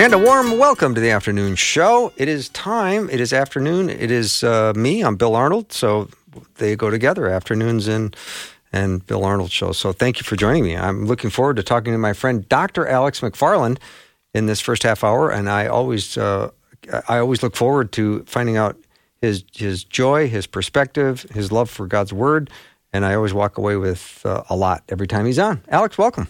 And a warm welcome to the afternoon show. It is time. It is afternoon. It is uh, me. I'm Bill Arnold. So they go together, afternoons and and Bill Arnold show. So thank you for joining me. I'm looking forward to talking to my friend Dr. Alex McFarland in this first half hour. And I always uh, I always look forward to finding out his his joy, his perspective, his love for God's word. And I always walk away with uh, a lot every time he's on. Alex, welcome.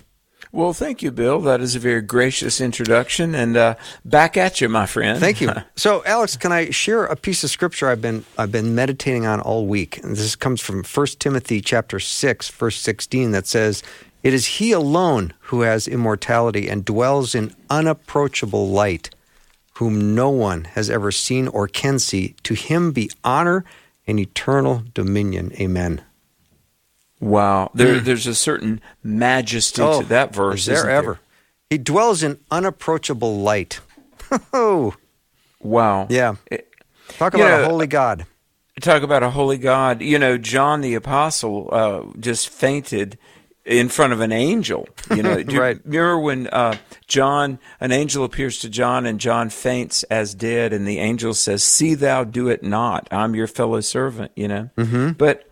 Well, thank you, Bill. That is a very gracious introduction, and uh, back at you, my friend. Thank you. So, Alex, can I share a piece of scripture I've been I've been meditating on all week? And this comes from 1 Timothy chapter six, verse sixteen, that says, "It is He alone who has immortality and dwells in unapproachable light, whom no one has ever seen or can see. To Him be honor and eternal dominion. Amen." Wow, there, mm. there's a certain majesty oh, to that verse. Is there ever? There? He dwells in unapproachable light. oh, wow! Yeah, talk about know, a holy God. Talk about a holy God. You know, John the apostle uh, just fainted in front of an angel. You know, do right. you remember when uh, John, an angel appears to John, and John faints as dead, and the angel says, "See thou do it not. I'm your fellow servant." You know, mm-hmm. but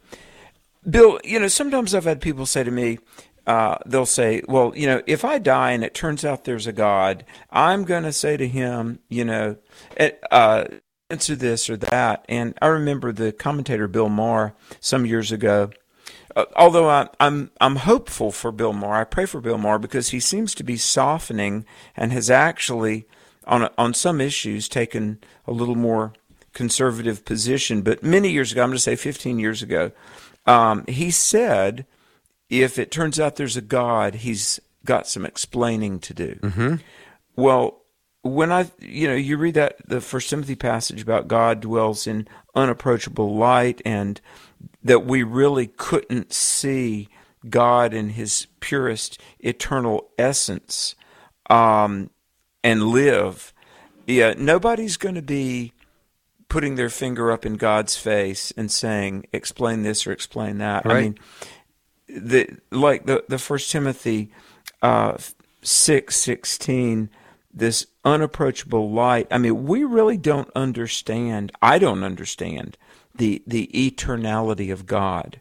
Bill, you know, sometimes I've had people say to me, uh, they'll say, well, you know, if I die and it turns out there's a God, I'm going to say to him, you know, eh, uh, answer this or that. And I remember the commentator Bill Maher some years ago. Uh, although I, I'm I'm hopeful for Bill Maher, I pray for Bill Maher because he seems to be softening and has actually on on some issues taken a little more conservative position. But many years ago, I'm going to say 15 years ago, um, he said, if it turns out there's a God, he's got some explaining to do. Mm-hmm. Well, when I, you know, you read that the First Timothy passage about God dwells in unapproachable light, and that we really couldn't see God in His purest eternal essence, um, and live. Yeah, nobody's going to be putting their finger up in God's face and saying, "Explain this or explain that." Right. I mean, the like the the First Timothy uh, six sixteen, this unapproachable light. I mean, we really don't understand. I don't understand the the eternality of God.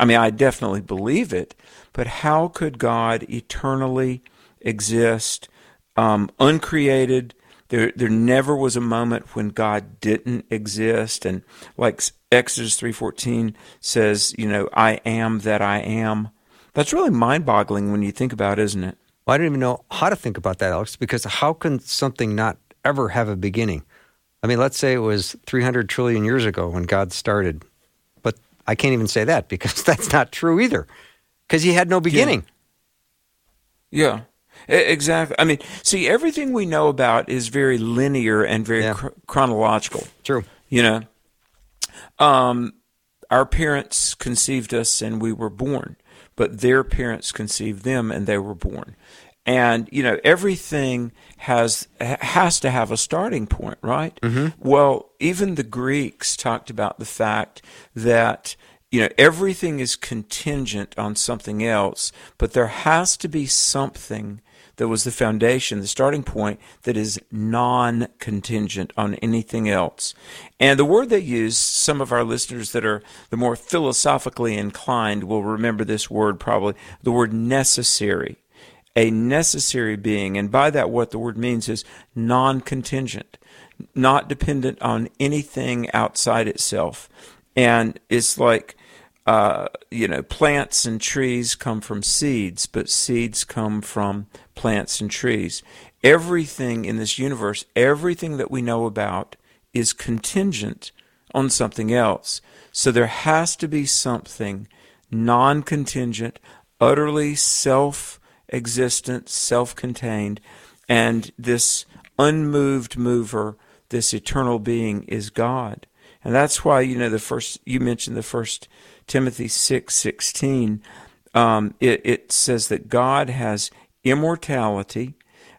I mean, I definitely believe it, but how could God eternally exist, um, uncreated? There, there never was a moment when God didn't exist, and like Exodus three fourteen says, you know, I am that I am. That's really mind-boggling when you think about, it, isn't it? Well, I don't even know how to think about that, Alex. Because how can something not ever have a beginning? I mean, let's say it was 300 trillion years ago when God started, but I can't even say that because that's not true either, because He had no beginning. Yeah. yeah. Exactly. I mean, see, everything we know about is very linear and very yeah. cr- chronological. True. You know, um, our parents conceived us and we were born, but their parents conceived them and they were born. And you know, everything has has to have a starting point, right? Mm-hmm. Well, even the Greeks talked about the fact that you know everything is contingent on something else, but there has to be something that was the foundation, the starting point that is non contingent on anything else. And the word they use, some of our listeners that are the more philosophically inclined will remember this word probably, the word necessary. A necessary being. And by that, what the word means is non contingent, not dependent on anything outside itself. And it's like uh, you know, plants and trees come from seeds, but seeds come from plants and trees. Everything in this universe, everything that we know about, is contingent on something else. So there has to be something non contingent, utterly self existent, self contained, and this unmoved mover, this eternal being is God. And that's why, you know, the first, you mentioned the first Timothy six sixteen. Um, it, it, says that God has immortality.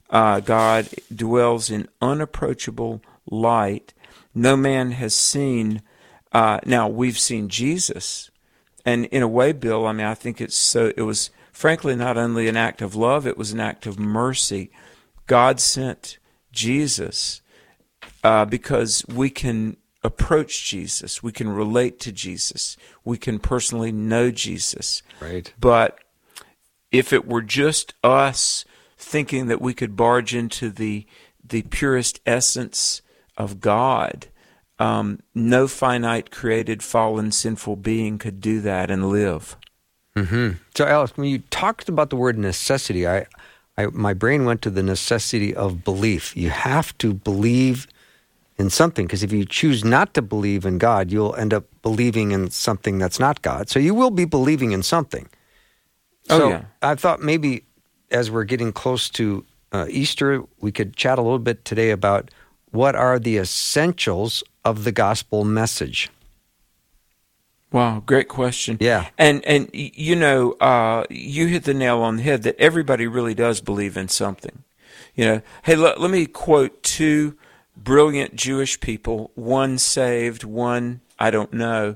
Uh, God dwells in unapproachable light. No man has seen. Uh, now we've seen Jesus, and in a way, Bill. I mean, I think it's so. It was frankly not only an act of love; it was an act of mercy. God sent Jesus uh, because we can approach Jesus, we can relate to Jesus, we can personally know Jesus. Right. But if it were just us thinking that we could barge into the the purest essence of God, um, no finite, created, fallen, sinful being could do that and live. Mm-hmm. So, Alex, when you talked about the word necessity, I, I, my brain went to the necessity of belief. You have to believe in something because if you choose not to believe in God, you'll end up believing in something that's not God. So you will be believing in something. Oh, so yeah. I thought maybe as we're getting close to uh, Easter, we could chat a little bit today about what are the essentials of the gospel message. Wow, great question. Yeah, and and you know, uh, you hit the nail on the head that everybody really does believe in something. You know, hey, let, let me quote two brilliant Jewish people, one saved, one I don't know,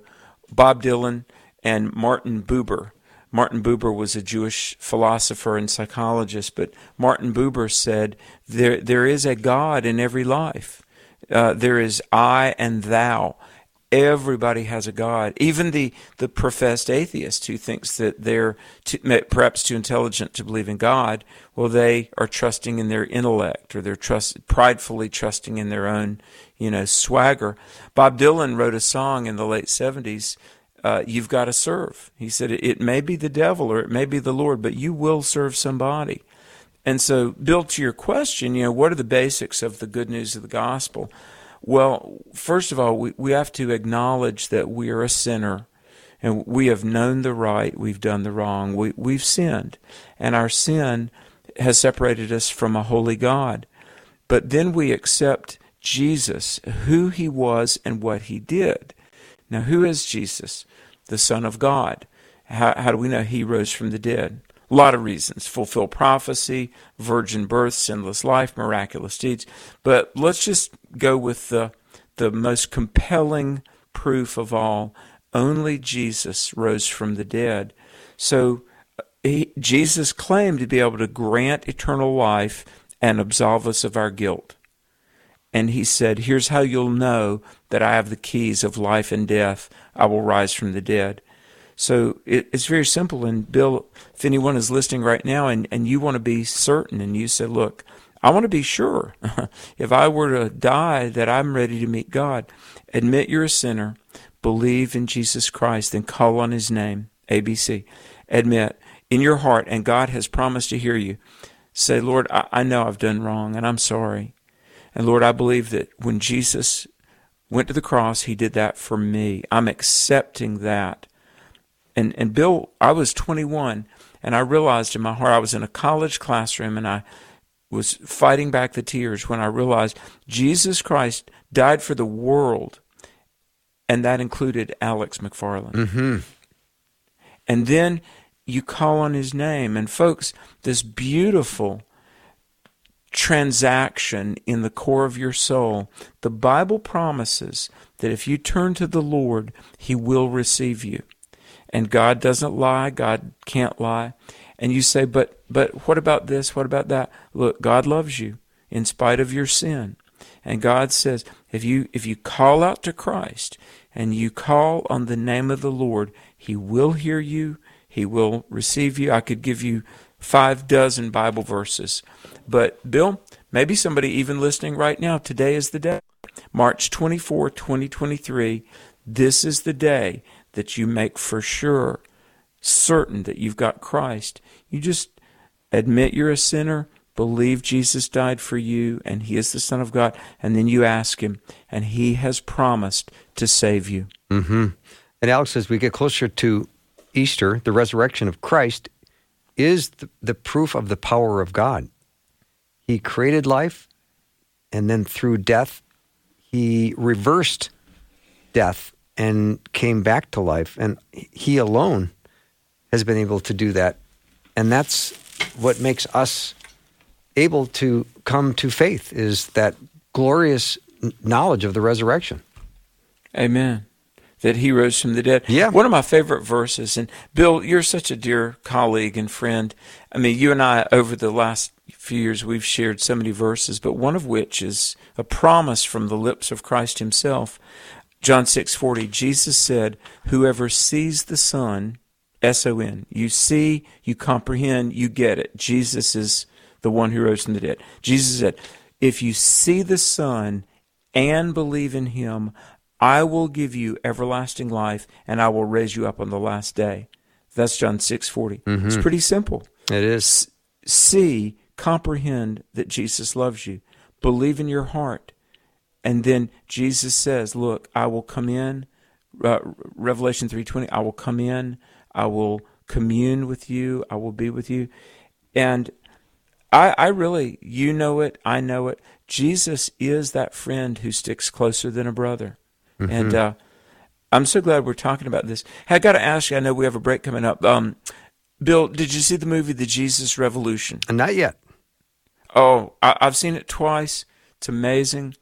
Bob Dylan and Martin Buber. Martin Buber was a Jewish philosopher and psychologist, but Martin Buber said there there is a God in every life. Uh, there is I and thou. Everybody has a God. Even the, the professed atheist who thinks that they're too, perhaps too intelligent to believe in God, well, they are trusting in their intellect or they're trust, pridefully trusting in their own, you know, swagger. Bob Dylan wrote a song in the late 70s, uh, You've Got to Serve. He said, It may be the devil or it may be the Lord, but you will serve somebody. And so, Bill, to your question, you know, what are the basics of the good news of the gospel? Well, first of all, we, we have to acknowledge that we are a sinner and we have known the right, we've done the wrong, we, we've sinned, and our sin has separated us from a holy God. But then we accept Jesus, who he was and what he did. Now, who is Jesus? The Son of God. How, how do we know he rose from the dead? A lot of reasons fulfill prophecy, virgin birth, sinless life, miraculous deeds. But let's just go with the, the most compelling proof of all. Only Jesus rose from the dead. So uh, he, Jesus claimed to be able to grant eternal life and absolve us of our guilt. And he said, Here's how you'll know that I have the keys of life and death. I will rise from the dead. So it, it's very simple. And Bill, if anyone is listening right now and, and you want to be certain and you said, look, I want to be sure if I were to die that I'm ready to meet God, admit you're a sinner, believe in Jesus Christ, and call on his name, ABC. Admit in your heart, and God has promised to hear you. Say, Lord, I, I know I've done wrong and I'm sorry. And Lord, I believe that when Jesus went to the cross, he did that for me. I'm accepting that and and Bill, I was 21, and I realized in my heart I was in a college classroom, and I was fighting back the tears when I realized Jesus Christ died for the world, and that included Alex McFarland. Mm-hmm. And then you call on his name, and folks, this beautiful transaction in the core of your soul, the Bible promises that if you turn to the Lord, he will receive you and God doesn't lie, God can't lie. And you say, but but what about this? What about that? Look, God loves you in spite of your sin. And God says, if you if you call out to Christ and you call on the name of the Lord, he will hear you, he will receive you. I could give you five dozen Bible verses. But Bill, maybe somebody even listening right now, today is the day. March 24, 2023. This is the day that you make for sure certain that you've got Christ. You just admit you're a sinner, believe Jesus died for you and he is the Son of God, and then you ask him, and he has promised to save you. Mm-hmm. And Alex, as we get closer to Easter, the resurrection of Christ is the, the proof of the power of God. He created life, and then through death, he reversed death and came back to life. And he alone has been able to do that. And that's what makes us able to come to faith is that glorious knowledge of the resurrection. Amen. That he rose from the dead. Yeah. One of my favorite verses, and Bill, you're such a dear colleague and friend. I mean, you and I, over the last few years, we've shared so many verses, but one of which is a promise from the lips of Christ himself. John 6:40 Jesus said, "Whoever sees the Son, S O N, you see, you comprehend, you get it. Jesus is the one who rose from the dead." Jesus said, "If you see the Son and believe in him, I will give you everlasting life and I will raise you up on the last day." That's John 6:40. It's pretty simple. It is. See, comprehend that Jesus loves you. Believe in your heart. And then Jesus says, "Look, I will come in." Uh, Revelation three twenty. I will come in. I will commune with you. I will be with you. And I, I really, you know it. I know it. Jesus is that friend who sticks closer than a brother. And uh, I'm so glad we're talking about this. Hey, I got to ask you. I know we have a break coming up. Um, Bill, did you see the movie The Jesus Revolution? Not yet. Oh, I, I've seen it twice. It's amazing.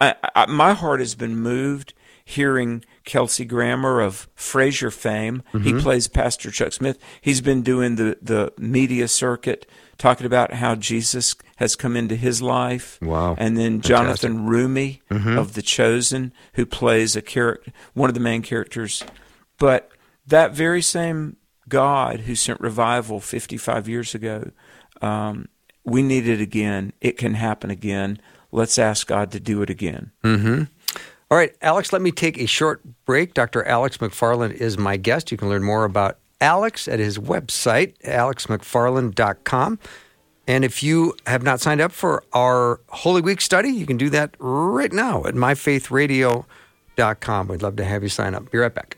I, I, my heart has been moved hearing Kelsey Grammer of Frasier fame. He plays Pastor Chuck Smith. He's been doing the, the media circuit, talking about how Jesus has come into his life. Wow. And then Jonathan Roumie of The Chosen, who plays a character, one of the main characters. But that very same God who sent revival 55 years ago, um, we need it again. It can happen again. Let's ask God to do it again. All right, Alex, let me take a short break. Dr. Alex McFarland is my guest. You can learn more about Alex at his website, alexmcfarland.com. And if you have not signed up for our Holy Week study, you can do that right now at myfaithradio.com. We'd love to have you sign up. Be right back.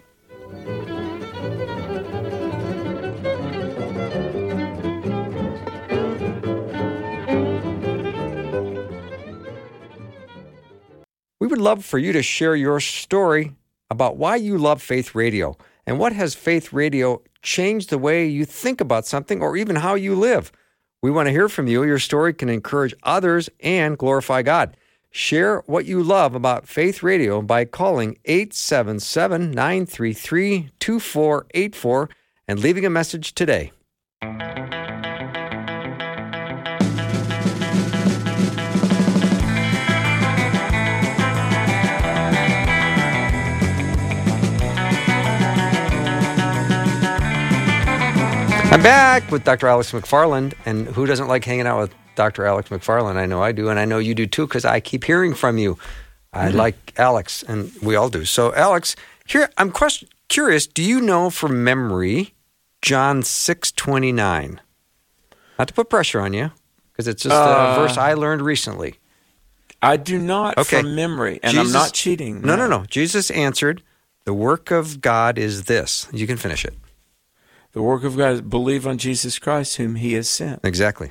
We would love for you to share your story about why you love Faith Radio and what has Faith Radio changed the way you think about something or even how you live. We want to hear from you. Your story can encourage others and glorify God. Share what you love about Faith Radio by calling 877 933 2484 and leaving a message today. I'm back with Dr. Alex McFarland. And who doesn't like hanging out with Dr. Alex McFarland? I know I do, and I know you do too, because I keep hearing from you. I like Alex, and we all do. So, Alex, here I'm question, curious. Do you know from memory John six twenty nine? Not to put pressure on you, because it's just a Uh, verse I learned recently. I do not Okay. from memory, and I'm not cheating. No, no, no. Jesus answered, "The work of God is this." You can finish it The work of God is believe on Jesus Christ, whom He has sent. exactly.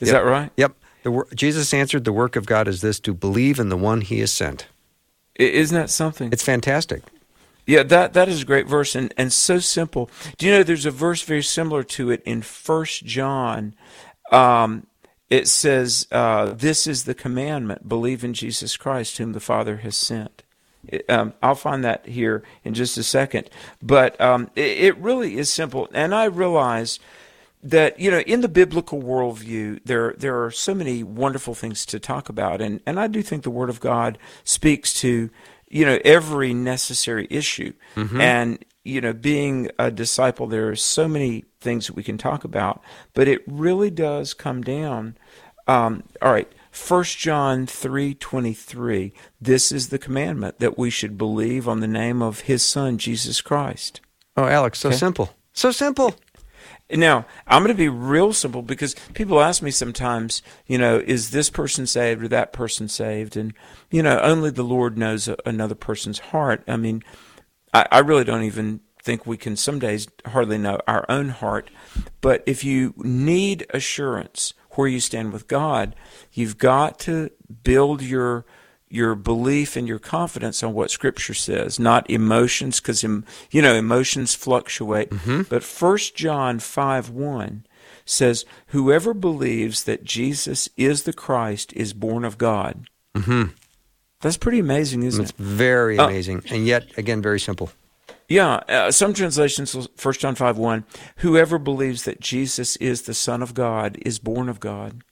Is Yep. that right? Yep. The wor- Jesus answered, "The work of God is this: to believe in the one He has sent." I- Isn't that something? It's fantastic. Yeah, that that is a great verse and, and so simple. Do you know there's a verse very similar to it in First John? Um, it says, uh, "This is the commandment: believe in Jesus Christ, whom the Father has sent." Um, I'll find that here in just a second, but um, it, it really is simple. And I realize that you know in the biblical worldview there there are so many wonderful things to talk about. And and I do think the word of God speaks to you know every necessary issue. And you know being a disciple there are so many things that we can talk about. But it really does come down um, all right First John 3:23 this is the commandment that we should believe on the name of his son Jesus Christ Oh, Alex, so Okay. simple. So simple. now, I'm going to be real simple because people ask me sometimes, you know, is this person saved or that person saved? And, you know, only the Lord knows another person's heart. I mean, I, I really don't even think we can some days hardly know our own heart. But if you need assurance, where you stand with God, you've got to build your your belief and your confidence on what Scripture says, not emotions, because you know emotions fluctuate. Mm-hmm. But First John five one says, "Whoever believes that Jesus is the Christ is born of God." Mm-hmm. That's pretty amazing, isn't It's it? very Uh, amazing, and yet again very simple. Yeah, uh, some translations, First John five one, whoever believes that Jesus is the Son of God is born of God.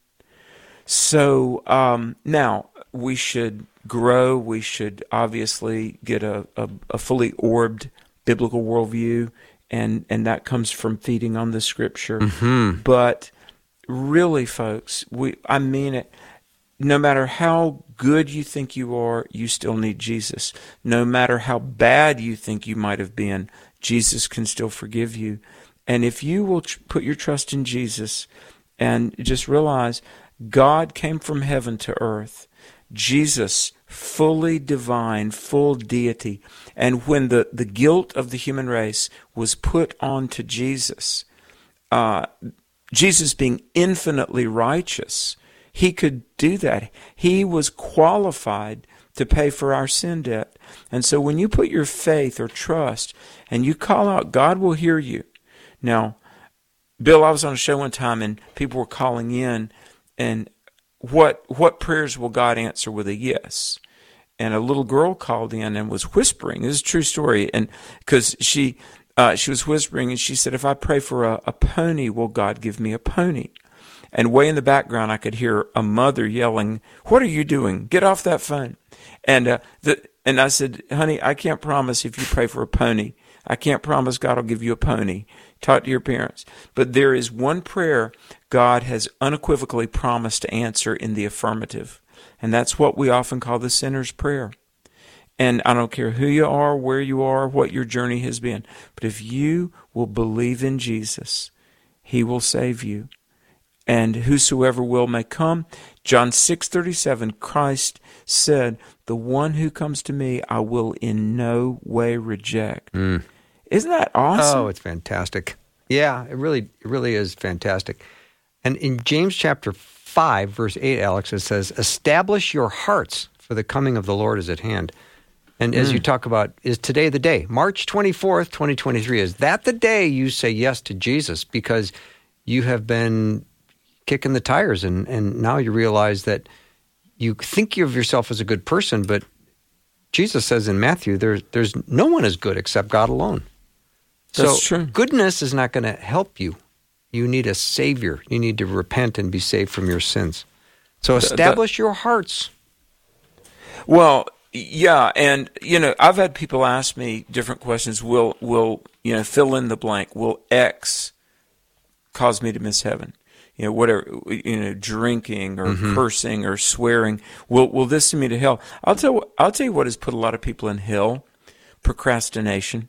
So um, now we should grow. We should obviously get a, a, a fully orbed biblical worldview, and and that comes from feeding on the Scripture. Mm-hmm. But really, folks, we I mean it. No matter how good you think you are, you still need Jesus. No matter how bad you think you might have been, Jesus can still forgive you. And if you will tr- put your trust in Jesus and just realize God came from heaven to earth, Jesus, fully divine, full deity. And when the, the guilt of the human race was put onto Jesus, uh, Jesus being infinitely righteous, he could do that. He was qualified to pay for our sin debt. And so when you put your faith or trust and you call out, God will hear you. Now, Bill, I was on a show one time and people were calling in and what what prayers will God answer with a yes? And a little girl called in and was whispering. This is a true story. And because she uh, she was whispering and she said, if I pray for a, a pony, will God give me a pony? And way in the background, I could hear a mother yelling, "What are you doing? Get off that phone!" And uh, the and I said, "Honey, I can't promise if you pray for a pony. I can't promise God will give you a pony. Talk to your parents. But there is one prayer God has unequivocally promised to answer in the affirmative, and that's what we often call the sinner's prayer." And I don't care who you are, where you are, what your journey has been. But if you will believe in Jesus, He will save you and whosoever will may come. John 6:37 Christ said, "The one who comes to me I will in no way reject." Mm. Isn't that awesome? Oh, it's fantastic. Yeah, it really, it really is fantastic. And in James chapter five, verse eight, Alex, it says, "Establish your hearts, for the coming of the Lord is at hand." And as you talk about, is today the day? March twenty fourth, twenty twenty three. Is that the day you say yes to Jesus because you have been kicking the tires and and now you realize that you think of yourself as a good person, but Jesus says in Matthew, there's there's no one is good except God alone. That's so true. goodness is not going to help you. You need a savior. You need to repent and be saved from your sins. So Th- that- establish your hearts. Well, yeah, and you know, I've had people ask me different questions. Will will you know fill in the blank? Will X cause me to miss heaven? You know, whatever you know, drinking or mm-hmm. cursing or swearing. Will will this send me to hell? I'll tell I'll tell you what has put a lot of people in hell: procrastination.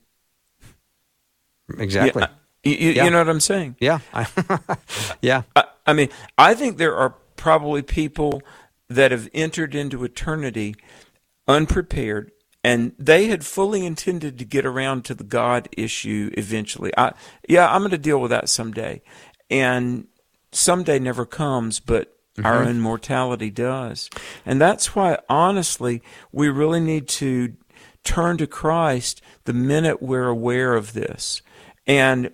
Exactly. Yeah, you, you- Yeah. you know what I'm saying? Yeah. yeah. I, I mean, I think there are probably people that have entered into eternity unprepared, and they had fully intended to get around to the God issue eventually. I, yeah, I'm going to deal with that someday, and someday never comes, but our mm-hmm. own mortality does, and that's why, honestly, we really need to turn to Christ the minute we're aware of this, and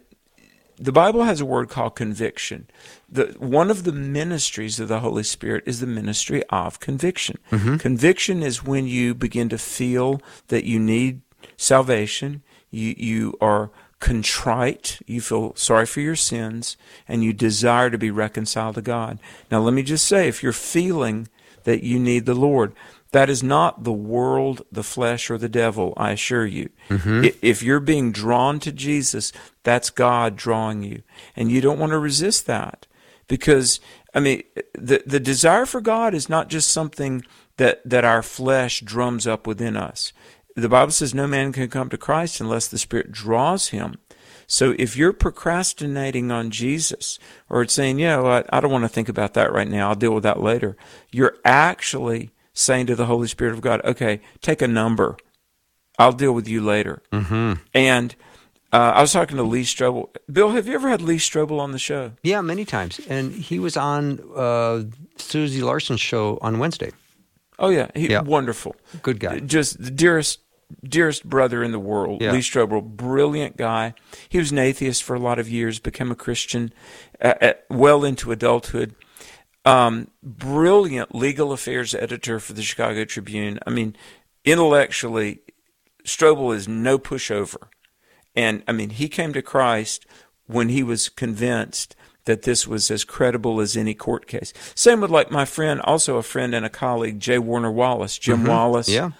the Bible has a word called conviction. The, one of the ministries of the Holy Spirit is the ministry of conviction. Mm-hmm. Conviction is when you begin to feel that you need salvation, you, you are contrite, you feel sorry for your sins, and you desire to be reconciled to God. Now, let me just say if you're feeling that you need the Lord, that is not the world, the flesh, or the devil, I assure you. Mm-hmm. I- If you're being drawn to Jesus, that's God drawing you. And you don't want to resist that. Because, I mean, the, the desire for God is not just something that, that our flesh drums up within us. The Bible says no man can come to Christ unless the Spirit draws him. So if you're procrastinating on Jesus or it's saying, yeah, well, I I don't want to think about that right now, I'll deal with that later, you're actually saying to the Holy Spirit of God, okay, take a number. I'll deal with you later. Mm-hmm. And Uh, I was talking to Lee Strobel. Bill, have you ever had Lee Strobel on the show? Yeah, many times. And he was on uh, Susie Larson's show on Wednesday. Oh yeah, he, Yeah. wonderful, Good guy. just the dearest, dearest brother in the world. Yeah. Lee Strobel, brilliant guy. He was an atheist for a lot of years, became a Christian, uh, uh, well into adulthood. Um, brilliant legal affairs editor for the Chicago Tribune. I mean, intellectually, Strobel is no pushover. And I mean, he came to Christ when he was convinced that this was as credible as any court case. Same with like my friend, also a friend and a colleague, J. Warner Wallace, Jim Wallace. Yeah.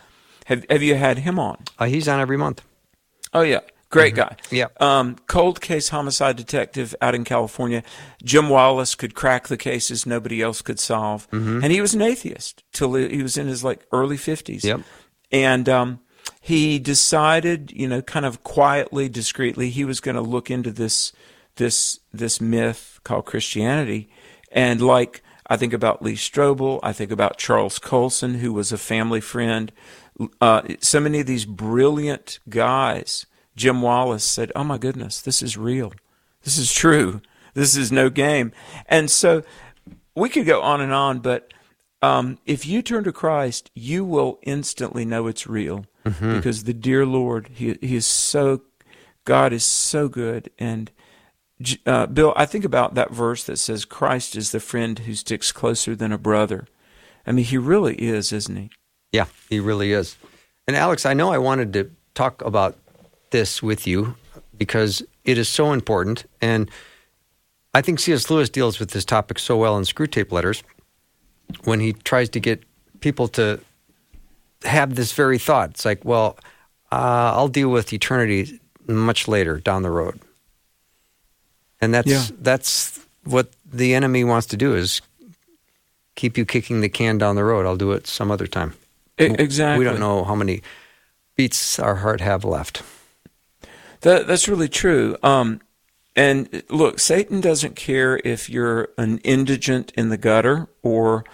Have Have you had him on? Uh, he's on every month. Oh yeah, great guy. Yeah. Um, cold case homicide detective out in California. Jim Wallace could crack the cases nobody else could solve, and he was an atheist till he he was in his like early fifties. Yep. And um, he decided, you know, kind of quietly, discreetly, he was going to look into this this this myth called Christianity, and like. I think about Lee Strobel. I think about Charles Colson, who was a family friend. Uh, so many of these brilliant guys. Jim Wallace said, "Oh my goodness, this is real. This is true. This is no game." And so we could go on and on, but um, if you turn to Christ, you will instantly know it's real because the dear Lord, he, he is so, God is so good. And uh, Bill, I think about that verse that says, Christ is the friend who sticks closer than a brother. I mean, he really is, isn't he? Yeah, he really is. And Alex, I know I wanted to talk about this with you because it is so important. And I think C.S. Lewis deals with this topic so well in Screwtape Letters when he tries to get people to have this very thought. It's like, well, uh, I'll deal with eternity much later down the road. And that's Yeah. that's what the enemy wants to do is keep you kicking the can down the road. I'll do it some other time. Exactly. We don't know how many beats our heart have left. That that's really true. Um, and look, Satan doesn't care if you're an indigent in the gutter or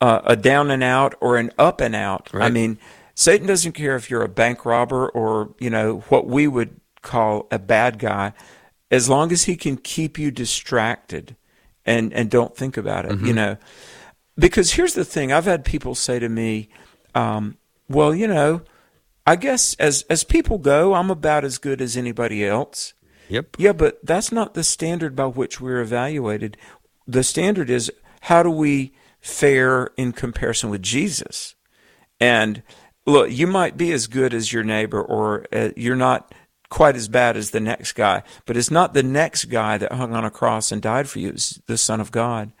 uh, a down and out or an up and out. I mean, Satan doesn't care if you're a bank robber or you know what we would call a bad guy, as long as he can keep you distracted and and don't think about it. You know, because here's the thing: I've had people say to me, um, "Well, you know." I guess as as people go, I'm about as good as anybody else. Yep. Yeah, but that's not the standard by which we're evaluated. The standard is how do we fare in comparison with Jesus? And look, you might be as good as your neighbor, or uh, you're not quite as bad as the next guy, but it's not the next guy that hung on a cross and died for you. It's the Son of God.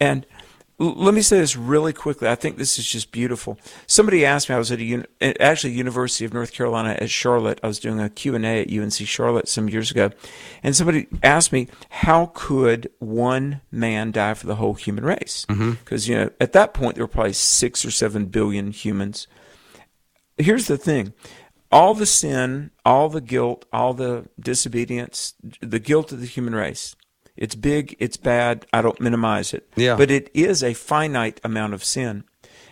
And l- let me say this really quickly. I think this is just beautiful. Somebody asked me. I was at a actually University of North Carolina at Charlotte. I was doing a Q and A at UNC Charlotte some years ago, and somebody asked me how could one man die for the whole human race? Mm-hmm. Because you know at that point there were probably six or seven billion humans. Here's the thing. All the sin, all the guilt, all the disobedience, the guilt of the human race. It's big, it's bad. I don't minimize it. Yeah. But it is a finite amount of sin.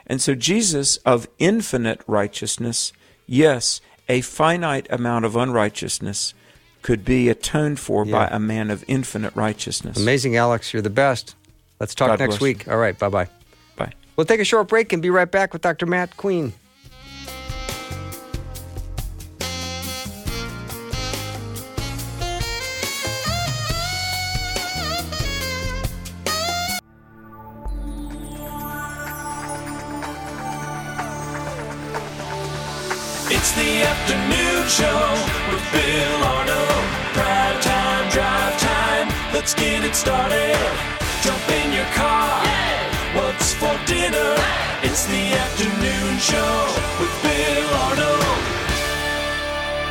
And so Jesus of infinite righteousness, yes, a finite amount of unrighteousness could be atoned for by a man of infinite righteousness. Amazing, Alex. You're the best. Let's talk God next bless week. All right. Bye bye. Bye. We'll take a short break and be right back with Dr. Matt Queen.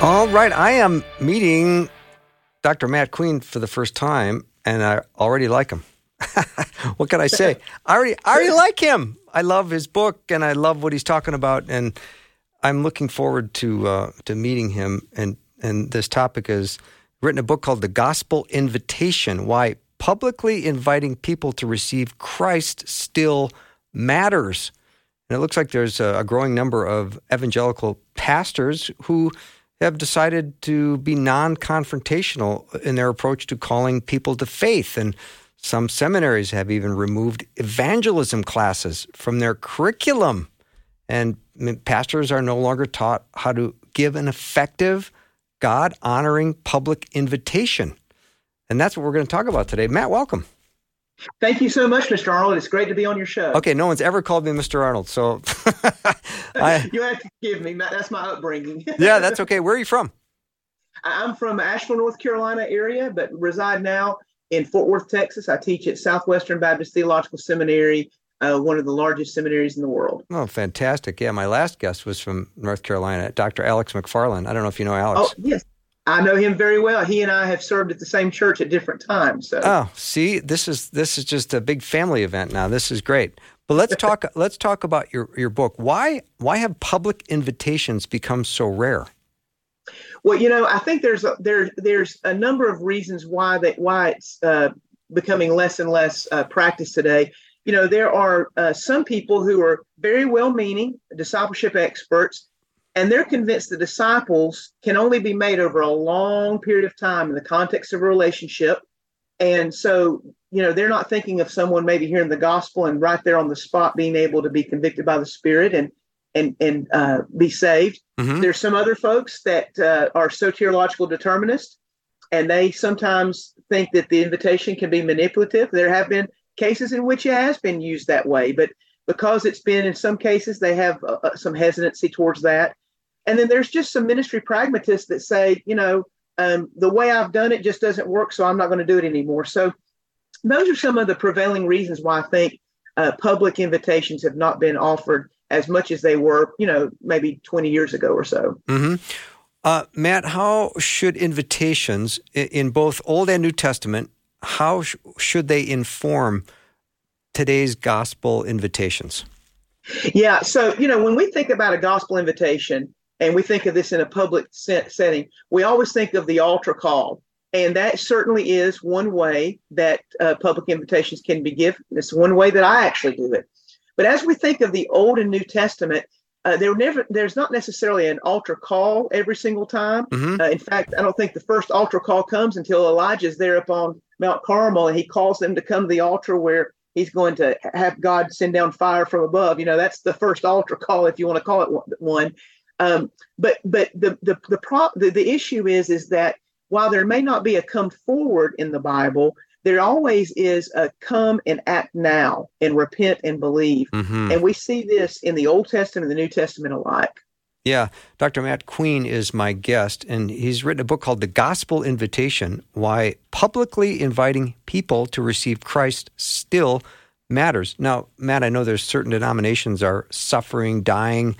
All right. I am meeting Dr. Matt Queen for the first time, and I already like him. what can I say? I already, I already like him. I love his book, and I love what he's talking about, and I'm looking forward to uh, to meeting him. And and this topic is written a book called The Gospel Invitation: Why Publicly Inviting People to Receive Christ Still Matters. And it looks like there's a, a growing number of evangelical pastors who have decided to be non confrontational in their approach to calling people to faith. And some seminaries have even removed evangelism classes from their curriculum. And pastors are no longer taught how to give an effective, God honoring public invitation. And that's what we're going to talk about today. Matt, welcome. Thank you so much, Mr. Arnold. It's great to be on your show. Okay, no one's ever called me Mr. Arnold, so I, you have to forgive me. That's my upbringing. yeah, that's okay. Where are you from? I'm from Asheville, North Carolina area, but reside now in Fort Worth, Texas. I teach at Southwestern Baptist Theological Seminary, uh, one of the largest seminaries in the world. Oh, fantastic! Yeah, my last guest was from North Carolina, Dr. Alex McFarland. I don't know if you know Alex. Oh, yes, I know him very well. He and I have served at the same church at different times. So. Oh, see, this is this is just a big family event now. This is great. But let's talk let's talk about your your book. Why why have public invitations become so rare? Well, you know, I think there's a, there there's a number of reasons why that why it's uh, becoming less and less uh, practiced today. You know, there are uh, some people who are very well-meaning discipleship experts and they're convinced the disciples can only be made over a long period of time in the context of a relationship. And so, you know, they're not thinking of someone maybe hearing the gospel and right there on the spot being able to be convicted by the Spirit and and and uh, be saved. Mm-hmm. There's some other folks that uh, are soteriological determinists, and they sometimes think that the invitation can be manipulative. There have been cases in which it has been used that way, but because it's been in some cases they have uh, uh some hesitancy towards that. And then there's just some ministry pragmatists that say, you know, um, the way I've done it just doesn't work, so I'm not going to do it anymore. So those are some of the prevailing reasons why I think uh, public invitations have not been offered as much as they were, you know, maybe 20 years ago or so. Mm-hmm. Uh, Matt, how should invitations in both Old and New Testament, how sh- should they inform today's gospel invitations? Yeah, so, you know, when we think about a gospel invitation, and we think of this in a public set, setting, we always think of the altar call. And that certainly is one way that uh, public invitations can be given. It's one way that I actually do it. But as we think of the Old and New Testament, uh, there never there's not necessarily an altar call every single time. Mm-hmm. Uh, in fact, I don't think the first altar call comes until Elijah's there up on Mount Carmel and he calls them to come to the altar where he's going to have God send down fire from above. You know, that's the first altar call, if you want to call it one. Um, but but the the the, pro- the the issue is is that while there may not be a come forward in the Bible, there always is a come and act now and repent and believe. Mm-hmm. And we see this in the Old Testament and the New Testament alike. Yeah, Dr. Matt Queen is my guest, and he's written a book called The Gospel Invitation Why Publicly Inviting People to Receive Christ Still Matters. Now, Matt, I know there's certain denominations are suffering, dying,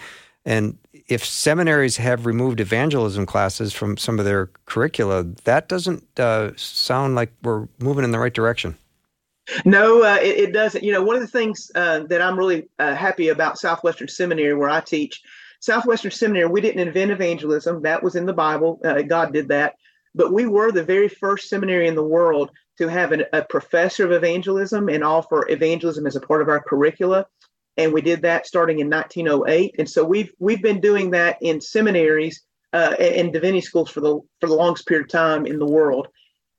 and if seminaries have removed evangelism classes from some of their curricula, that doesn't uh, sound like we're moving in the right direction. No, uh, it, it, doesn't. You know, one of the things uh, that I'm really uh, happy about Southwestern Seminary, where I teach, Southwestern Seminary, we didn't invent evangelism. That was in the Bible. Uh, God did that. But we were the very first seminary in the world to have an, a professor of evangelism and offer evangelism as a part of our curricula and we did that starting in 1908. And so we've we've been doing that in seminaries uh, and divinity schools for the for the longest period of time in the world.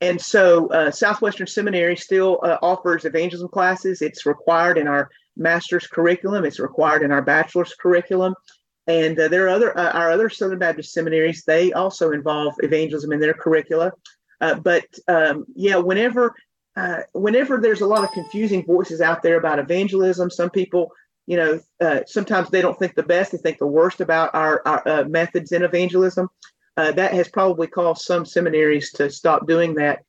And so uh, Southwestern Seminary still uh, offers evangelism classes. It's required in our master's curriculum. It's required in our bachelor's curriculum. And uh, there are other uh, our other Southern Baptist seminaries. They also involve evangelism in their curricula. Uh, but um, yeah, whenever whenever there's a lot of confusing voices out there about evangelism, some people you know, uh, sometimes they don't think the best, they think the worst about our, our uh, methods in evangelism. Uh, that has probably caused some seminaries to stop doing that.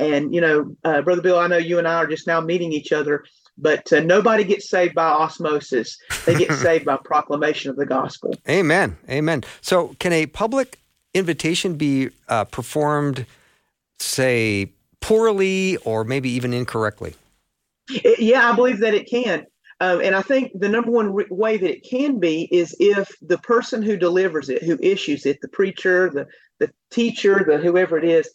And, you know, uh, Brother Bill, I know you and I are just now meeting each other, but uh, nobody gets saved by osmosis. They get saved by proclamation of the gospel. Amen. Amen. So, can a public invitation be uh, performed, say, poorly or maybe even incorrectly? It, yeah, I believe that it can. Um, and I think the number one re- way that it can be is if the person who delivers it, who issues it, the preacher, the the teacher, the whoever it is,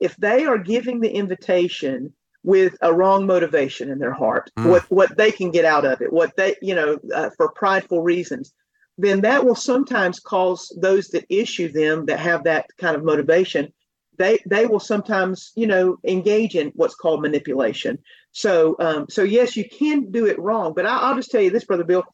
if they are giving the invitation with a wrong motivation in their heart, mm. what what they can get out of it, what they you know uh, for prideful reasons, then that will sometimes cause those that issue them that have that kind of motivation they they will sometimes you know engage in what's called manipulation. So um, so yes you can do it wrong but I, i'll just tell you this brother bill.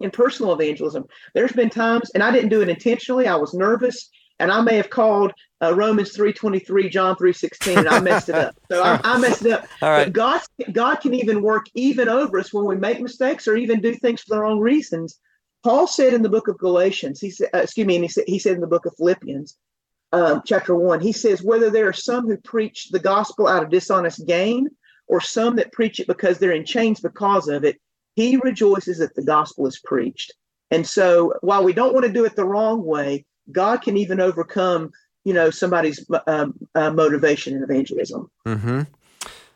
In personal evangelism there's been times and i didn't do it intentionally i was nervous and i may have called uh, romans 3.23 john 3.16 and i messed it up. So I, I messed it up. All right. but god god can even work even over us when we make mistakes or even do things for the wrong reasons. Paul said in the book of galatians he said uh, excuse me and he said he said in the book of philippians um, chapter 1 he says whether there are some who preach the gospel out of dishonest gain or some that preach it because they're in chains because of it he rejoices that the gospel is preached. And so while we don't want to do it the wrong way god can even overcome you know somebody's um, uh, motivation in evangelism. Hmm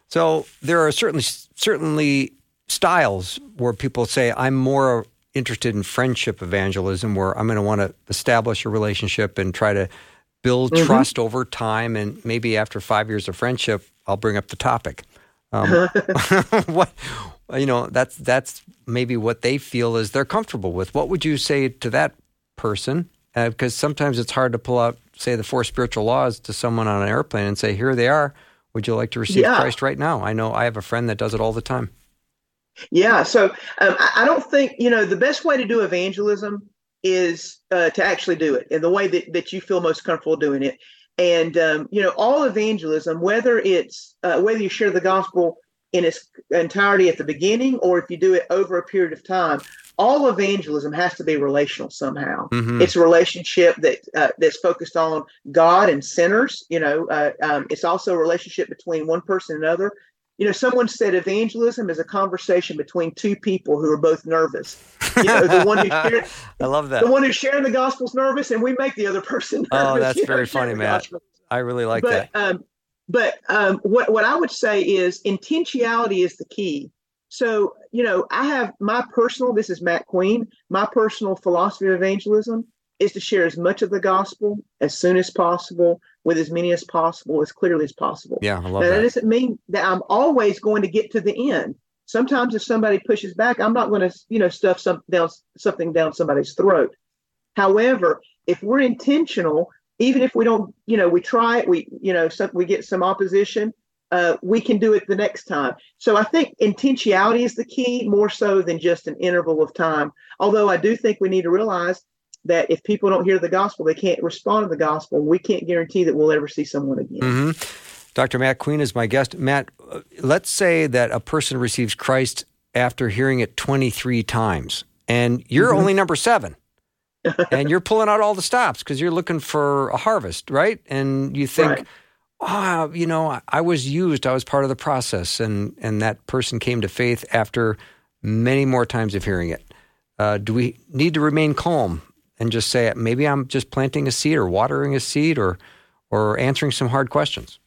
So there are certainly certainly styles where people say I'm more interested in friendship evangelism, where I'm going to want to establish a relationship and try to build Mhm. trust over time, and maybe after five years of friendship, I'll bring up the topic. Um, what you know that's that's maybe what they feel is they're comfortable with. What would you say to that person? Uh, because sometimes it's hard to pull out, say, the four spiritual laws to someone on an airplane and say, "Here they are. Would you like to receive Yeah. Christ right now?" I know I have a friend that does it all the time. Yeah, so um, I, I don't think you know the best way to do evangelism is uh, to actually do it in the way that, that you feel most comfortable doing it. And um, you know, all evangelism, whether it's uh, whether you share the gospel in its entirety at the beginning or if you do it over a period of time, all evangelism has to be relational somehow. Mhm. It's a relationship that uh, that's focused on God and sinners. You know, uh, um, it's also a relationship between one person and another. You know, someone said evangelism is a conversation between two people who are both nervous. You know, the one who's sharing, I love that. the one who's sharing the gospel's nervous, and we make the other person nervous. Oh, that's you know, very funny, Matt. I really like but that. um, but um, what what I would say is intentionality is the key. So you know, I have my personal. This is Matt Queen. My personal philosophy of evangelism is to share as much of the gospel as soon as possible with as many as possible, as clearly as possible. Yeah, I love Now, that that. doesn't mean that I'm always going to get to the end. Sometimes if somebody pushes back, I'm not going to, you know, stuff some down something down somebody's throat. However, if we're intentional, even if we don't, you know, we try it, we, you know, some, we get some opposition, uh, we can do it the next time. So I think intentionality is the key more so than just an interval of time. Although I do think we need to realize that if people don't hear the gospel, they can't respond to the gospel. We can't guarantee that we'll ever see someone again. hmm Dr. Matt Queen is my guest. Matt, uh, let's say that a person receives Christ after hearing it 23 times, and you're Mhm. only number seven, and you're pulling out all the stops because you're looking for a harvest, right? And you think, Right. ah, you know, I- I was used, I was part of the process, and and that person came to faith after many more times of hearing it. Uh, do we need to remain calm and just say maybe I'm just planting a seed or watering a seed or or answering some hard questions?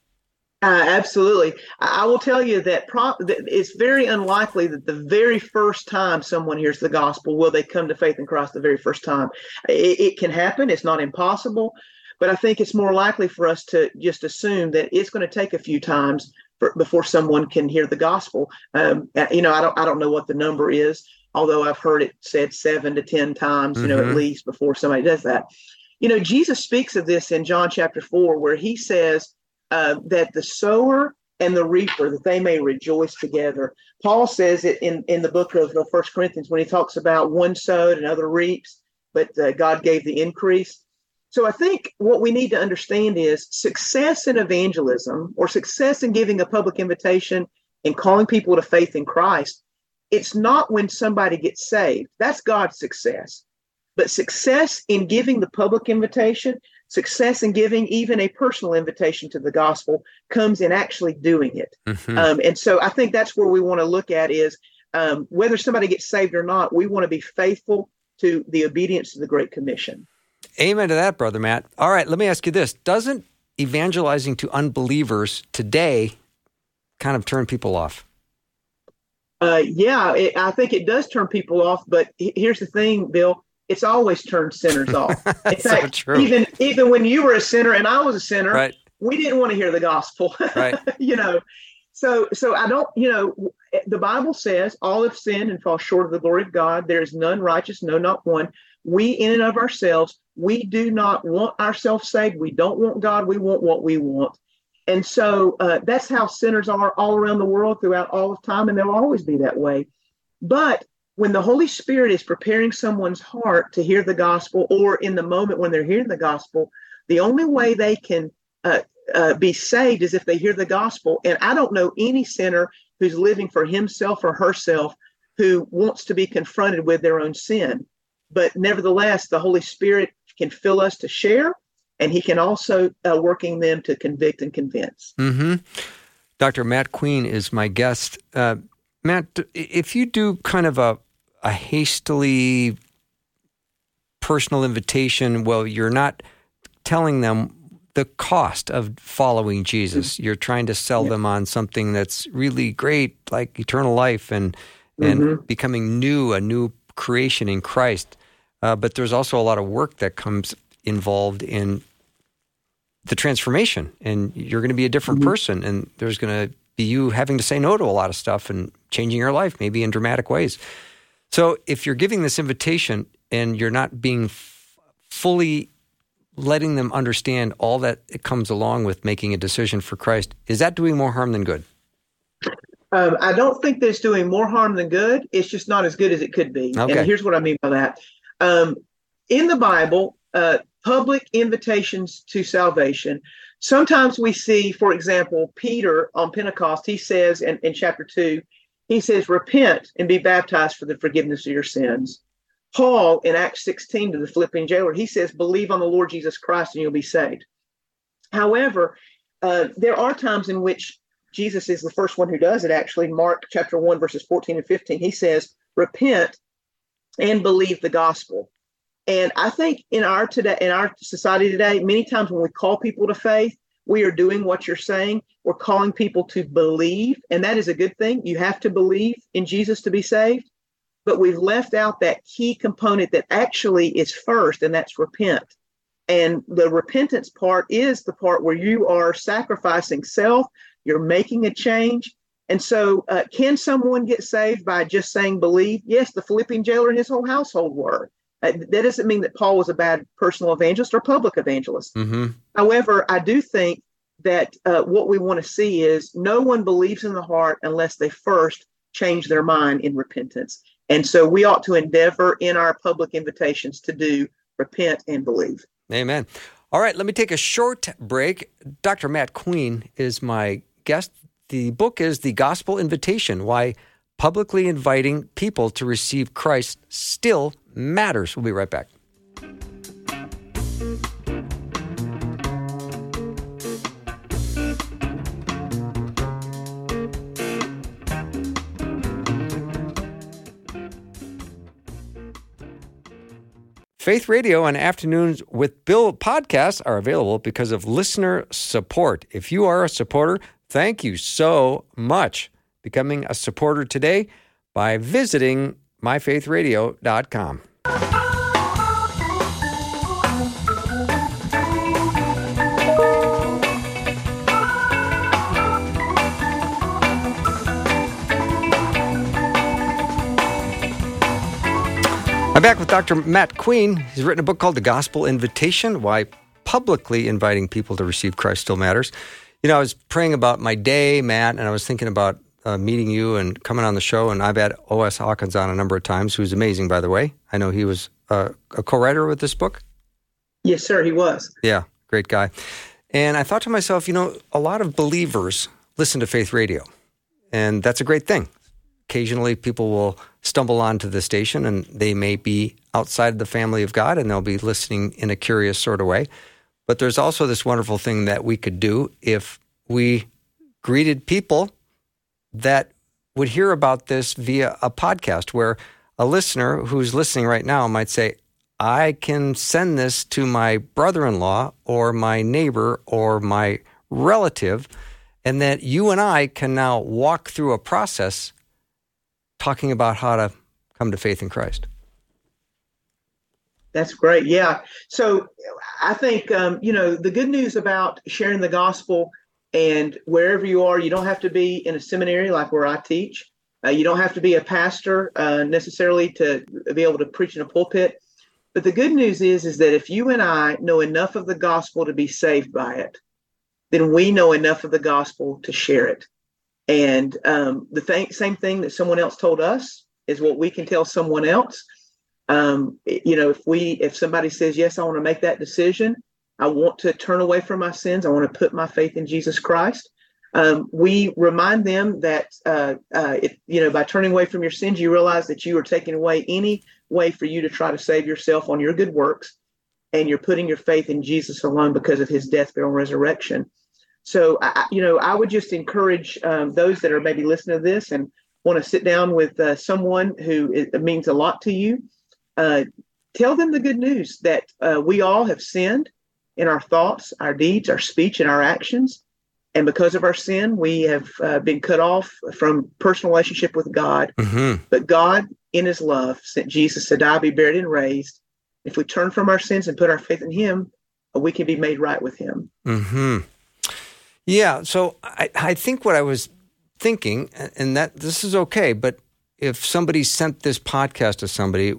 Uh, absolutely. I, will tell you that, pro- that it's very unlikely that the very first time someone hears the gospel will they come to faith in Christ the very first time. It, it can happen. It's not impossible, but I think it's more likely for us to just assume that it's going to take a few times for, before someone can hear the gospel. Um, uh, you know, I don't I don't know what the number is, although I've heard it said seven to ten times. You know, Mhm. at least before somebody does that. You know, Jesus speaks of this in John chapter four, where he says uh, that the sower and the reaper that they may rejoice together. Paul says it in in the book of First Corinthians when he talks about one sowed and other reaps, but uh, God gave the increase. So I think what we need to understand is success in evangelism or success in giving a public invitation and calling people to faith in Christ. It's not when somebody gets saved. That's God's success. But success in giving the public invitation, success in giving even a personal invitation to the gospel comes in actually doing it. Mm-hmm. Um, and so I think that's where we want to look at is um, whether somebody gets saved or not, we want to be faithful to the obedience to the Great Commission. Amen to that, brother Matt. All right, let me ask you this: Doesn't evangelizing to unbelievers today kind of turn people off? Uh, yeah, it, I think it does turn people off. But here's the thing, Bill: it's always turned sinners off. In so fact, true. even even when you were a sinner and I was a sinner, Right, we didn't want to hear the gospel. right. you know, so so I don't. You know, the Bible says all have sinned and fall short of the glory of God. There is none righteous, no, not one. We, in and of ourselves, we do not want ourselves saved. We don't want God. We want what we want. And so uh, that's how sinners are all around the world throughout all of time, and they'll always be that way. But when the Holy Spirit is preparing someone's heart to hear the gospel, or in the moment when they're hearing the gospel, the only way they can uh, uh, be saved is if they hear the gospel. And I don't know any sinner who's living for himself or herself who wants to be confronted with their own sin. But nevertheless, the Holy Spirit can fill us to share and he can also uh, working them to convict and convince. Mm-hmm. Dr. Matt Queen is my guest. Uh, Matt, if you do kind of a a hastily personal invitation, well, you're not telling them the cost of following Jesus. Mm-hmm. You're trying to sell yeah. them on something that's really great, like eternal life and and mm-hmm. becoming new, a new creation in Christ. Uh, but there's also a lot of work that comes involved in the transformation and you're going to be a different mm-hmm. person and there's going to be you having to say no to a lot of stuff and changing your life maybe in dramatic ways. So if you're giving this invitation and you're not being f- fully letting them understand all that it comes along with making a decision for christ is that doing more harm than good? Um, i don't think that it's doing more harm than good. It's just not as good as it could be. Okay. and here's what i mean by that. Um, in the bible uh, public invitations to salvation. Sometimes we see, for example, Peter on Pentecost, he says in, in chapter 2, he says, Repent and be baptized for the forgiveness of your sins. Paul in Acts 16 to the Philippian jailer, he says, Believe on the Lord Jesus Christ and you'll be saved. However, uh, there are times in which Jesus is the first one who does it, actually. Mark chapter 1, verses 14 and 15, he says, Repent and believe the gospel. And I think in our today in our society today, many times when we call people to faith, we are doing what you're saying. We're calling people to believe, and that is a good thing. You have to believe in Jesus to be saved. But we've left out that key component that actually is first, and that's repent. And the repentance part is the part where you are sacrificing self, you're making a change. And so, uh, can someone get saved by just saying believe? Yes, the Philippian jailer and his whole household were. Uh, that doesn't mean that Paul was a bad personal evangelist or public evangelist. Mm-hmm. However, I do think that uh, what we want to see is no one believes in the heart unless they first change their mind in repentance. And so we ought to endeavor in our public invitations to do repent and believe. Amen. All right, let me take a short break. Dr. Matt Queen is my guest. The book is The Gospel Invitation Why Publicly Inviting People to Receive Christ Still matters. We'll be right back. Faith Radio and Afternoons with Bill podcasts are available because of listener support. If you are a supporter, thank you so much. Becoming a supporter today by visiting myfaithradio.com. I'm back with Dr. Matt Queen. He's written a book called The Gospel Invitation Why Publicly Inviting People to Receive Christ Still Matters. You know, I was praying about my day, Matt, and I was thinking about uh, meeting you and coming on the show. And I've had O.S. Hawkins on a number of times, who's amazing, by the way. I know he was uh, a co writer with this book. Yes, sir, he was. Yeah, great guy. And I thought to myself, you know, a lot of believers listen to faith radio, and that's a great thing. Occasionally, people will stumble onto the station and they may be outside the family of God and they'll be listening in a curious sort of way. But there's also this wonderful thing that we could do if we greeted people that would hear about this via a podcast where a listener who's listening right now might say, I can send this to my brother in law or my neighbor or my relative, and that you and I can now walk through a process talking about how to come to faith in Christ. That's great. Yeah. So I think, um, you know, the good news about sharing the gospel and wherever you are, you don't have to be in a seminary like where I teach. Uh, you don't have to be a pastor uh, necessarily to be able to preach in a pulpit. But the good news is, is that if you and I know enough of the gospel to be saved by it, then we know enough of the gospel to share it. And um, the th- same thing that someone else told us is what we can tell someone else. Um, you know, if we if somebody says yes, I want to make that decision. I want to turn away from my sins. I want to put my faith in Jesus Christ. Um, we remind them that uh, uh, if, you know by turning away from your sins, you realize that you are taking away any way for you to try to save yourself on your good works, and you're putting your faith in Jesus alone because of His death, burial, and resurrection. So, I, you know, I would just encourage um, those that are maybe listening to this and want to sit down with uh, someone who it means a lot to you. Uh, tell them the good news that uh, we all have sinned in our thoughts, our deeds, our speech, and our actions. And because of our sin, we have uh, been cut off from personal relationship with God. Mm-hmm. But God, in His love, sent Jesus to die, be buried, and raised. If we turn from our sins and put our faith in Him, we can be made right with Him. Hmm. Yeah. So I, I think what I was thinking, and that this is okay, but if somebody sent this podcast to somebody,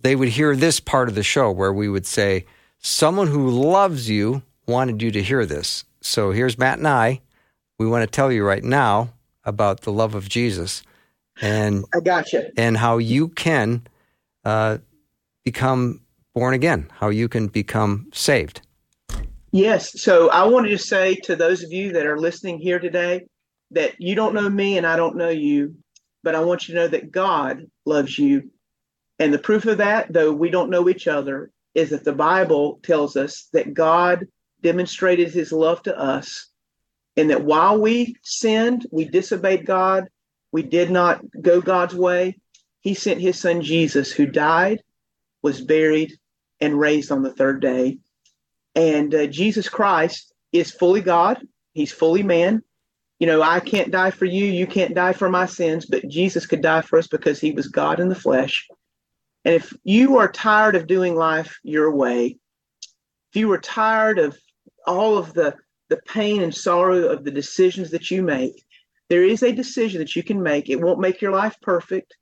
they would hear this part of the show where we would say, "Someone who loves you wanted you to hear this." So here's Matt and I. We want to tell you right now about the love of Jesus, and I got you. and how you can uh, become born again, how you can become saved. Yes. So I wanted to say to those of you that are listening here today that you don't know me and I don't know you, but I want you to know that God loves you. And the proof of that, though we don't know each other, is that the Bible tells us that God demonstrated his love to us and that while we sinned, we disobeyed God, we did not go God's way, he sent his son Jesus, who died, was buried, and raised on the third day. And uh, Jesus Christ is fully God, he's fully man. You know, I can't die for you, you can't die for my sins, but Jesus could die for us because he was God in the flesh. And if you are tired of doing life your way, if you are tired of all of the the pain and sorrow of the decisions that you make, there is a decision that you can make. It won't make your life perfect.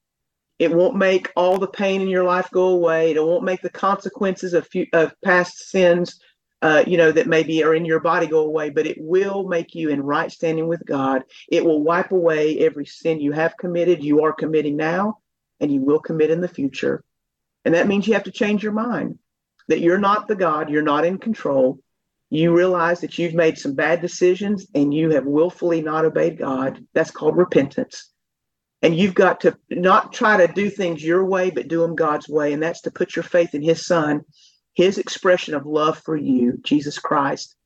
It won't make all the pain in your life go away. It won't make the consequences of, of past sins, uh, you know, that maybe are in your body go away. But it will make you in right standing with God. It will wipe away every sin you have committed, you are committing now, and you will commit in the future. And that means you have to change your mind that you're not the God, you're not in control. You realize that you've made some bad decisions and you have willfully not obeyed God. That's called repentance. And you've got to not try to do things your way, but do them God's way. And that's to put your faith in His Son, His expression of love for you, Jesus Christ,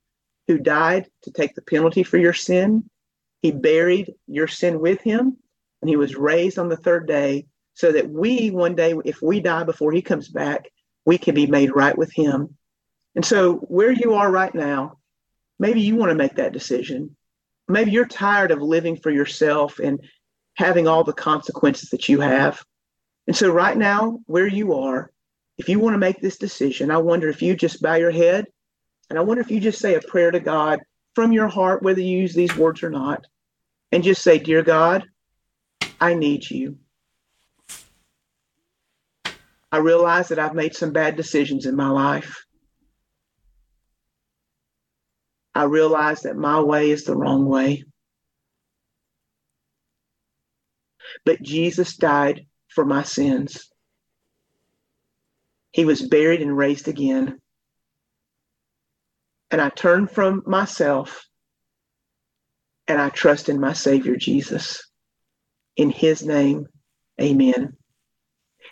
who died to take the penalty for your sin. He buried your sin with Him, and He was raised on the third day so that we, one day, if we die before He comes back, we can be made right with Him. And so, where you are right now, maybe you want to make that decision. Maybe you're tired of living for yourself and having all the consequences that you have. And so, right now, where you are, if you want to make this decision, I wonder if you just bow your head and I wonder if you just say a prayer to God from your heart, whether you use these words or not, and just say, Dear God, I need you. I realize that I've made some bad decisions in my life. I realize that my way is the wrong way. But Jesus died for my sins. He was buried and raised again. And I turn from myself and I trust in my Savior Jesus. In His name, amen.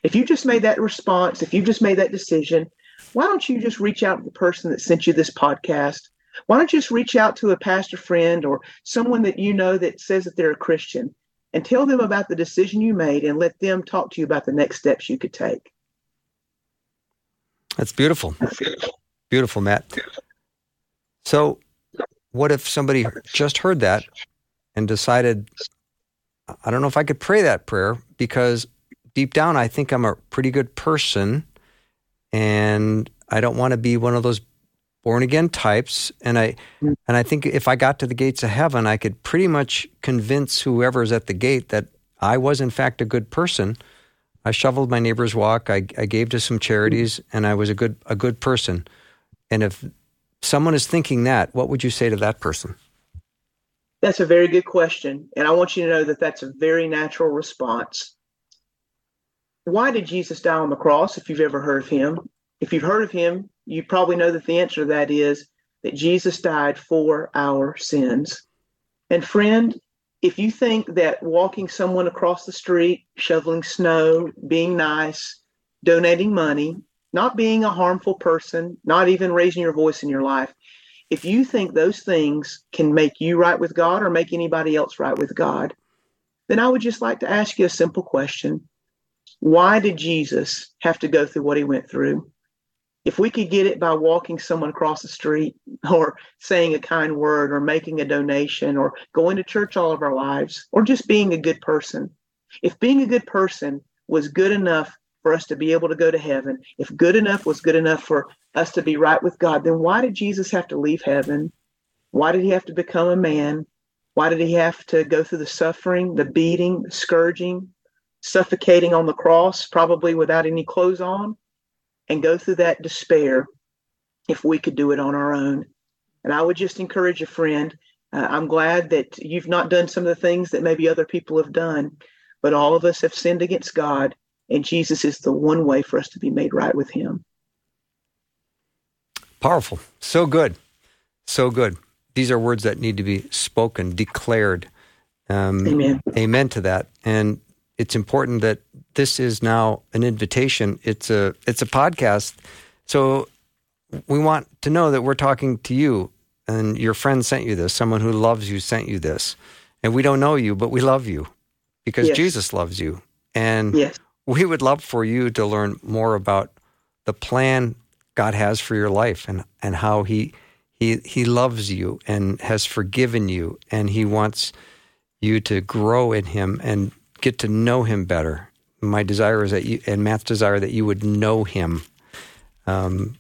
If you just made that response, if you just made that decision, why don't you just reach out to the person that sent you this podcast? Why don't you just reach out to a pastor friend or someone that you know that says that they're a Christian and tell them about the decision you made and let them talk to you about the next steps you could take? That's beautiful. Beautiful, Matt. So, what if somebody just heard that and decided, I don't know if I could pray that prayer because deep down I think I'm a pretty good person and I don't want to be one of those born again types and I and I think if I got to the gates of heaven I could pretty much convince whoever's at the gate that I was in fact a good person. I shoveled my neighbor's walk. I, I gave to some charities, and I was a good a good person. And if someone is thinking that, what would you say to that person? That's a very good question. And I want you to know that that's a very natural response. Why did Jesus die on the cross if you've ever heard of him? If you've heard of him, you probably know that the answer to that is that Jesus died for our sins. And friend, if you think that walking someone across the street, shoveling snow, being nice, donating money, not being a harmful person, not even raising your voice in your life, if you think those things can make you right with God or make anybody else right with God, then I would just like to ask you a simple question. Why did Jesus have to go through what he went through? If we could get it by walking someone across the street or saying a kind word or making a donation or going to church all of our lives or just being a good person, if being a good person was good enough for us to be able to go to heaven, if good enough was good enough for us to be right with God, then why did Jesus have to leave heaven? Why did he have to become a man? Why did he have to go through the suffering, the beating, the scourging, suffocating on the cross, probably without any clothes on, and go through that despair if we could do it on our own? And I would just encourage a friend. Uh, I'm glad that you've not done some of the things that maybe other people have done, but all of us have sinned against God, and Jesus is the one way for us to be made right with Him. Powerful. So good. So good. These are words that need to be spoken, declared. Um, Amen. Amen to that. And it's important that this is now an invitation. It's a it's a podcast. So we want to know that we're talking to you and your friend sent you this. Someone who loves you sent you this. And we don't know you, but we love you because Yes. Jesus loves you. And Yes. we would love for you to learn more about the plan God has for your life and, and how he, he, he loves you and has forgiven you and he wants you to grow in him and get to know him better. My desire is that you, and Matt's desire that you would know him. Um,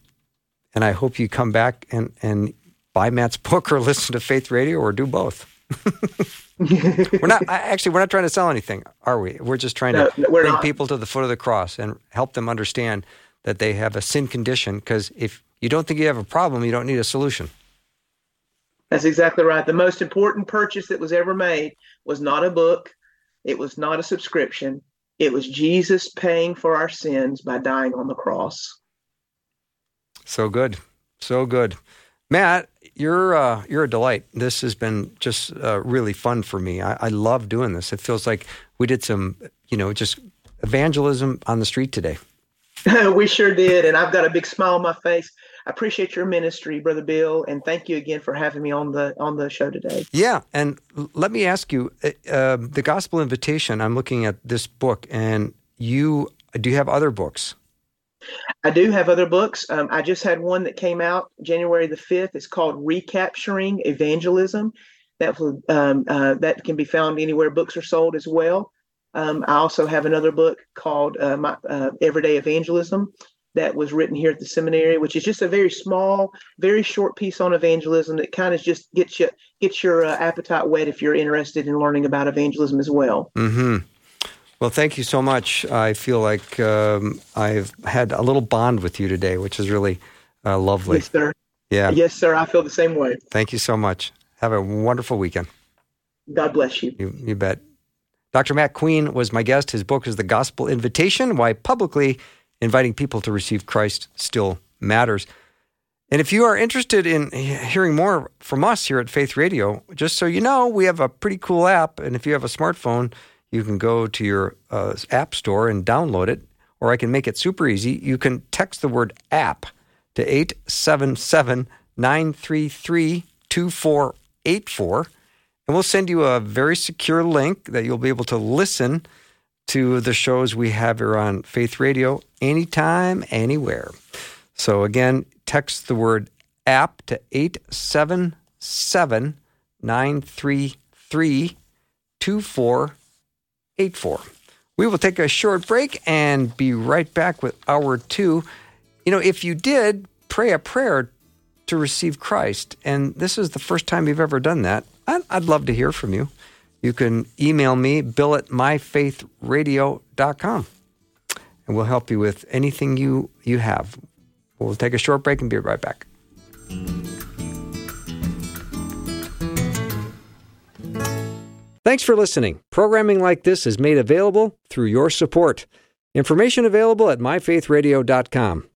and I hope you come back and, and buy Matt's book or listen to Faith Radio or do both. we're not actually we're not trying to sell anything, are we? We're just trying No, to no, bring not. people to the foot of the cross and help them understand that they have a sin condition. Because if you don't think you have a problem, you don't need a solution. That's exactly right. The most important purchase that was ever made was not a book, it was not a subscription. It was Jesus paying for our sins by dying on the cross. So good, so good, Matt. You're uh, you're a delight. This has been just uh, really fun for me. I, I love doing this. It feels like we did some, you know, just evangelism on the street today. we sure did. And I've got a big smile on my face. I appreciate your ministry, Brother Bill, and thank you again for having me on the on the show today. Yeah, and let me ask you, uh, uh, the Gospel Invitation. I'm looking at this book, and you do you have other books? I do have other books. Um, I just had one that came out January the fifth. It's called Recapturing Evangelism. That will um, uh, that can be found anywhere books are sold as well. Um, I also have another book called uh, my, uh, Everyday Evangelism that was written here at the seminary, which is just a very small, very short piece on evangelism that kind of just gets you gets your uh, appetite whet if you're interested in learning about evangelism as well. Mm-hmm. Well, thank you so much. I feel like um, I've had a little bond with you today, which is really uh, lovely. Yes, sir. Yeah, Yes, sir. I feel the same way. thank you so much. Have a wonderful weekend. God bless you. You, you bet. Dr. Matt Queen was my guest. His book is The Gospel Invitation Why Publicly Inviting People to Receive Christ Still Matters. And if you are interested in hearing more from us here at Faith Radio, just so you know, we have a pretty cool app. And if you have a smartphone, you can go to your uh, app store and download it, or I can make it super easy. You can text the word app to 877 933 2484 and we'll send you a very secure link that you'll be able to listen to the shows we have here on Faith Radio anytime, anywhere. So again, text the word app to 877 933 2484. We will take a short break and be right back with hour two. You know, if you did pray a prayer to receive Christ, and this is the first time you've ever done that, I'd, I'd love to hear from you. You can email me, bill at myfaithradio.com. and we'll help you with anything you, you have. We'll take a short break and be right back. Thanks for listening. Programming like this is made available through your support. Information available at myfaithradio.com.